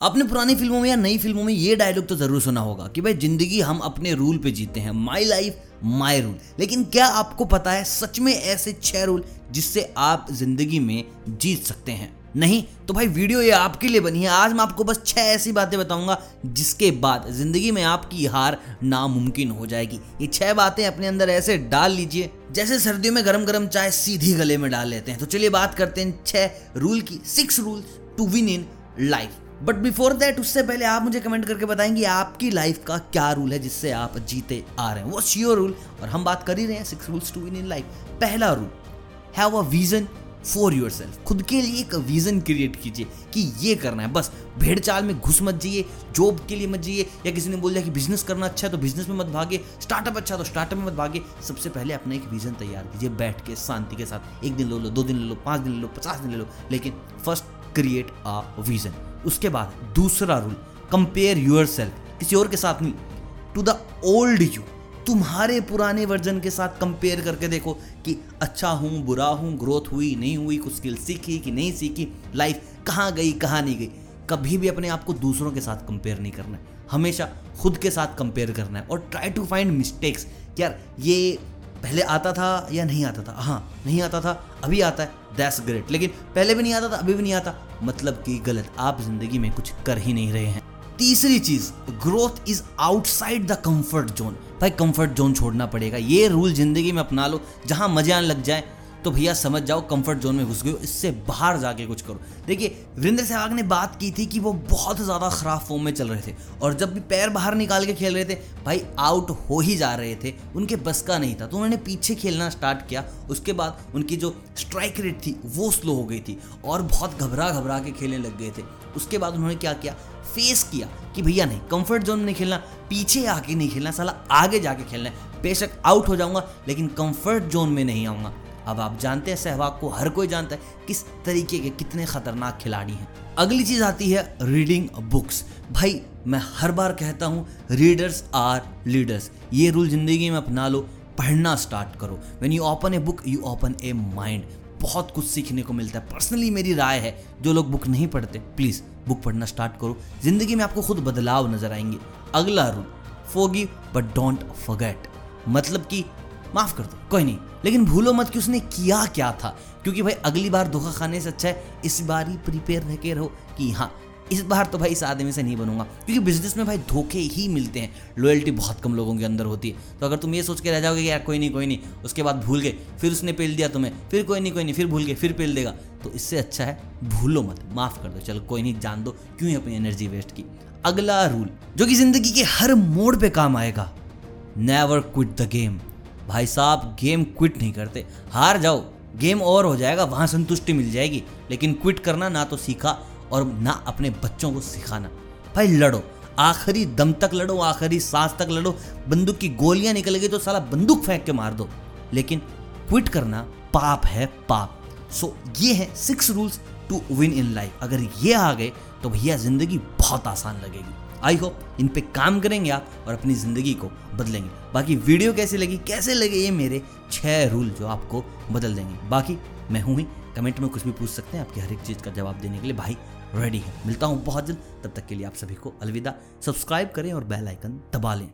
आपने पुरानी फ़िल्मों में या नई फ़िल्मों में ये डायलॉग तो ज़रूर सुना होगा कि भाई ज़िंदगी हम अपने रूल पे जीते हैं। माई लाइफ माई रूल लेकिन क्या आपको पता है सच में ऐसे छह रूल जिससे आप ज़िंदगी में जीत सकते हैं? नहीं? तो भाई वीडियो ये आपके लिए बनी है। आज मैं आपको बस छह ऐसी बातें बताऊँगा जिसके बाद ज़िंदगी में आपकी हार नामुमकिन हो जाएगी। ये छह बातें अपने अंदर ऐसे डाल लीजिए जैसे सर्दियों में गरम गरम चाय सीधी गले में डाल लेते हैं। तो चलिए बात करते हैं छह रूल की। Six rule to win in life but before that उससे पहले आप मुझे कमेंट करके बताएँगे आपकी लाइफ का क्या रूल है जिससे आप जीते आ रहे हैं। वो योर रूल और हम बात कर ही रहे हैं six rules to win in life पहला rule have a vision for yourself खुद के लिए एक विजन क्रिएट कीजिए कि ये करना है। बस भेड़ चाल में घुस मत जाइए जॉब के लिए मत जाइए, या किसी ने बोल दिया कि बिज़नेस करना अच्छा है तो बिज़नेस में मत भागे स्टार्टअप अच्छा तो स्टार्टअप में मत भागे सबसे पहले अपना एक विजन तैयार कीजिए, बैठ के शांति के साथ। एक दिन ले लो, दो दिन ले लो, पाँच दिन ले लो, पचास दिन ले लो। लेकिन फ़र्स्ट क्रिएट अ विजन उसके बाद दूसरा रूल कंपेयर यूर सेल्फ किसी और के साथ नहीं टू द ओल्ड यू तुम्हारे पुराने वर्जन के साथ कंपेयर करके देखो कि अच्छा हूँ, बुरा हूँ ग्रोथ हुई, नहीं हुई, कुछ स्किल सीखी कि नहीं सीखी लाइफ कहाँ गई, कहाँ नहीं गई। कभी भी अपने आप को दूसरों के साथ कंपेयर नहीं करना है। हमेशा खुद के साथ कंपेयर करना है और ट्राई टू फाइंड मिस्टेक्स यार, ये पहले आता था या नहीं आता था? हाँ नहीं आता था अभी आता है दैट्स ग्रेट लेकिन पहले भी नहीं आता था, अभी भी नहीं आता। मतलब कि गलत, आप ज़िंदगी में कुछ कर ही नहीं रहे हैं। तीसरी चीज़ growth is outside the comfort zone भाई कंफर्ट जोन छोड़ना पड़ेगा। ये रूल ज़िंदगी में अपना लो, जहाँ मज़े आने लग जाए तो भैया समझ जाओ कंफर्ट जोन में घुस गए इससे बाहर जाके कुछ करो। देखिए, वीरेंद्र सहवाग ने बात की थी कि वो बहुत ज़्यादा ख़राब फॉर्म में चल रहे थे और जब भी पैर बाहर निकाल के खेल रहे थे, भाई आउट हो ही जा रहे थे, उनके बस का नहीं था। तो उन्होंने पीछे खेलना स्टार्ट किया, उसके बाद उनकी जो स्ट्राइक रेट थी, वो स्लो हो गई थी और बहुत घबरा घबरा के खेलने लग गए थे। उसके बाद उन्होंने क्या किया? फेस किया कि भैया नहीं कंफर्ट जोन में नहीं खेलना, पीछे आके नहीं खेलना, साला आगे जाके खेलना है। बेशक आउट हो जाऊँगा, लेकिन कंफर्ट जोन में नहीं आऊँगा। अब आप जानते हैं सहवाग को हर कोई जानता है किस तरीके के कितने खतरनाक खिलाड़ी हैं। अगली चीज़ आती है रीडिंग बुक्स भाई, मैं हर बार कहता हूँ रीडर्स आर लीडर्स ये रूल ज़िंदगी में अपना लो, पढ़ना स्टार्ट करो। When you open a book you open a mind बहुत कुछ सीखने को मिलता है। पर्सनली मेरी राय है, जो लोग बुक नहीं पढ़ते प्लीज़ बुक पढ़ना स्टार्ट करो। ज़िंदगी में आपको खुद बदलाव नज़र आएँगे। अगला rule forgive but don't forget मतलब कि माफ़ कर दो, कोई नहीं। लेकिन भूलो मत कि उसने किया क्या था। क्योंकि भाई, अगली बार धोखा खाने से अच्छा है, इस बार ही प्रिपेयर रह के रहो कि हाँ इस बार तो भाई इस आदमी से नहीं बनूँगा। क्योंकि बिज़नेस में भाई धोखे ही मिलते हैं। लॉयल्टी बहुत कम लोगों के अंदर होती है। तो अगर तुम ये सोच के रह जाओगे कि यार, कोई नहीं कोई नहीं, उसके बाद भूल गए, फिर उसने पेल दिया तुम्हें, फिर कोई नहीं कोई नहीं, फिर भूल गए, फिर पेल देगा। तो इससे अच्छा है, भूलो मत, माफ़ कर दो, चलो कोई नहीं, जान दो, क्यों अपनी एनर्जी वेस्ट की? अगला रूल जो कि ज़िंदगी के हर मोड़ पे काम आएगा नेवर क्विट द गेम भाई साहब गेम क्विट नहीं करते। हार जाओ गेम और हो जाएगा वहाँ संतुष्टि मिल जाएगी। लेकिन क्विट करना ना तो सीखा और ना अपने बच्चों को सिखाना। भाई लड़ो आखिरी दम तक लड़ो आखिरी सांस तक लड़ो। बंदूक की गोलियाँ निकल गई तो साला बंदूक फेंक के मार दो। लेकिन क्विट करना पाप है पाप। सो so, ये है six rules to win in life अगर ये आ गए तो भैया ज़िंदगी बहुत आसान लगेगी। आई होप इन पे काम करेंगे आप और अपनी ज़िंदगी को बदलेंगे। बाकी वीडियो कैसी लगी? कैसे लगे ये मेरे छह रूल जो आपको बदल देंगे? बाकी मैं हूँ ही। कमेंट में कुछ भी पूछ सकते हैं। आपकी हर एक चीज़ का जवाब देने के लिए भाई रेडी है। मिलता हूँ बहुत जल्द। तब तक के लिए आप सभी को अलविदा। सब्सक्राइब करें और बेल आइकन दबा लें।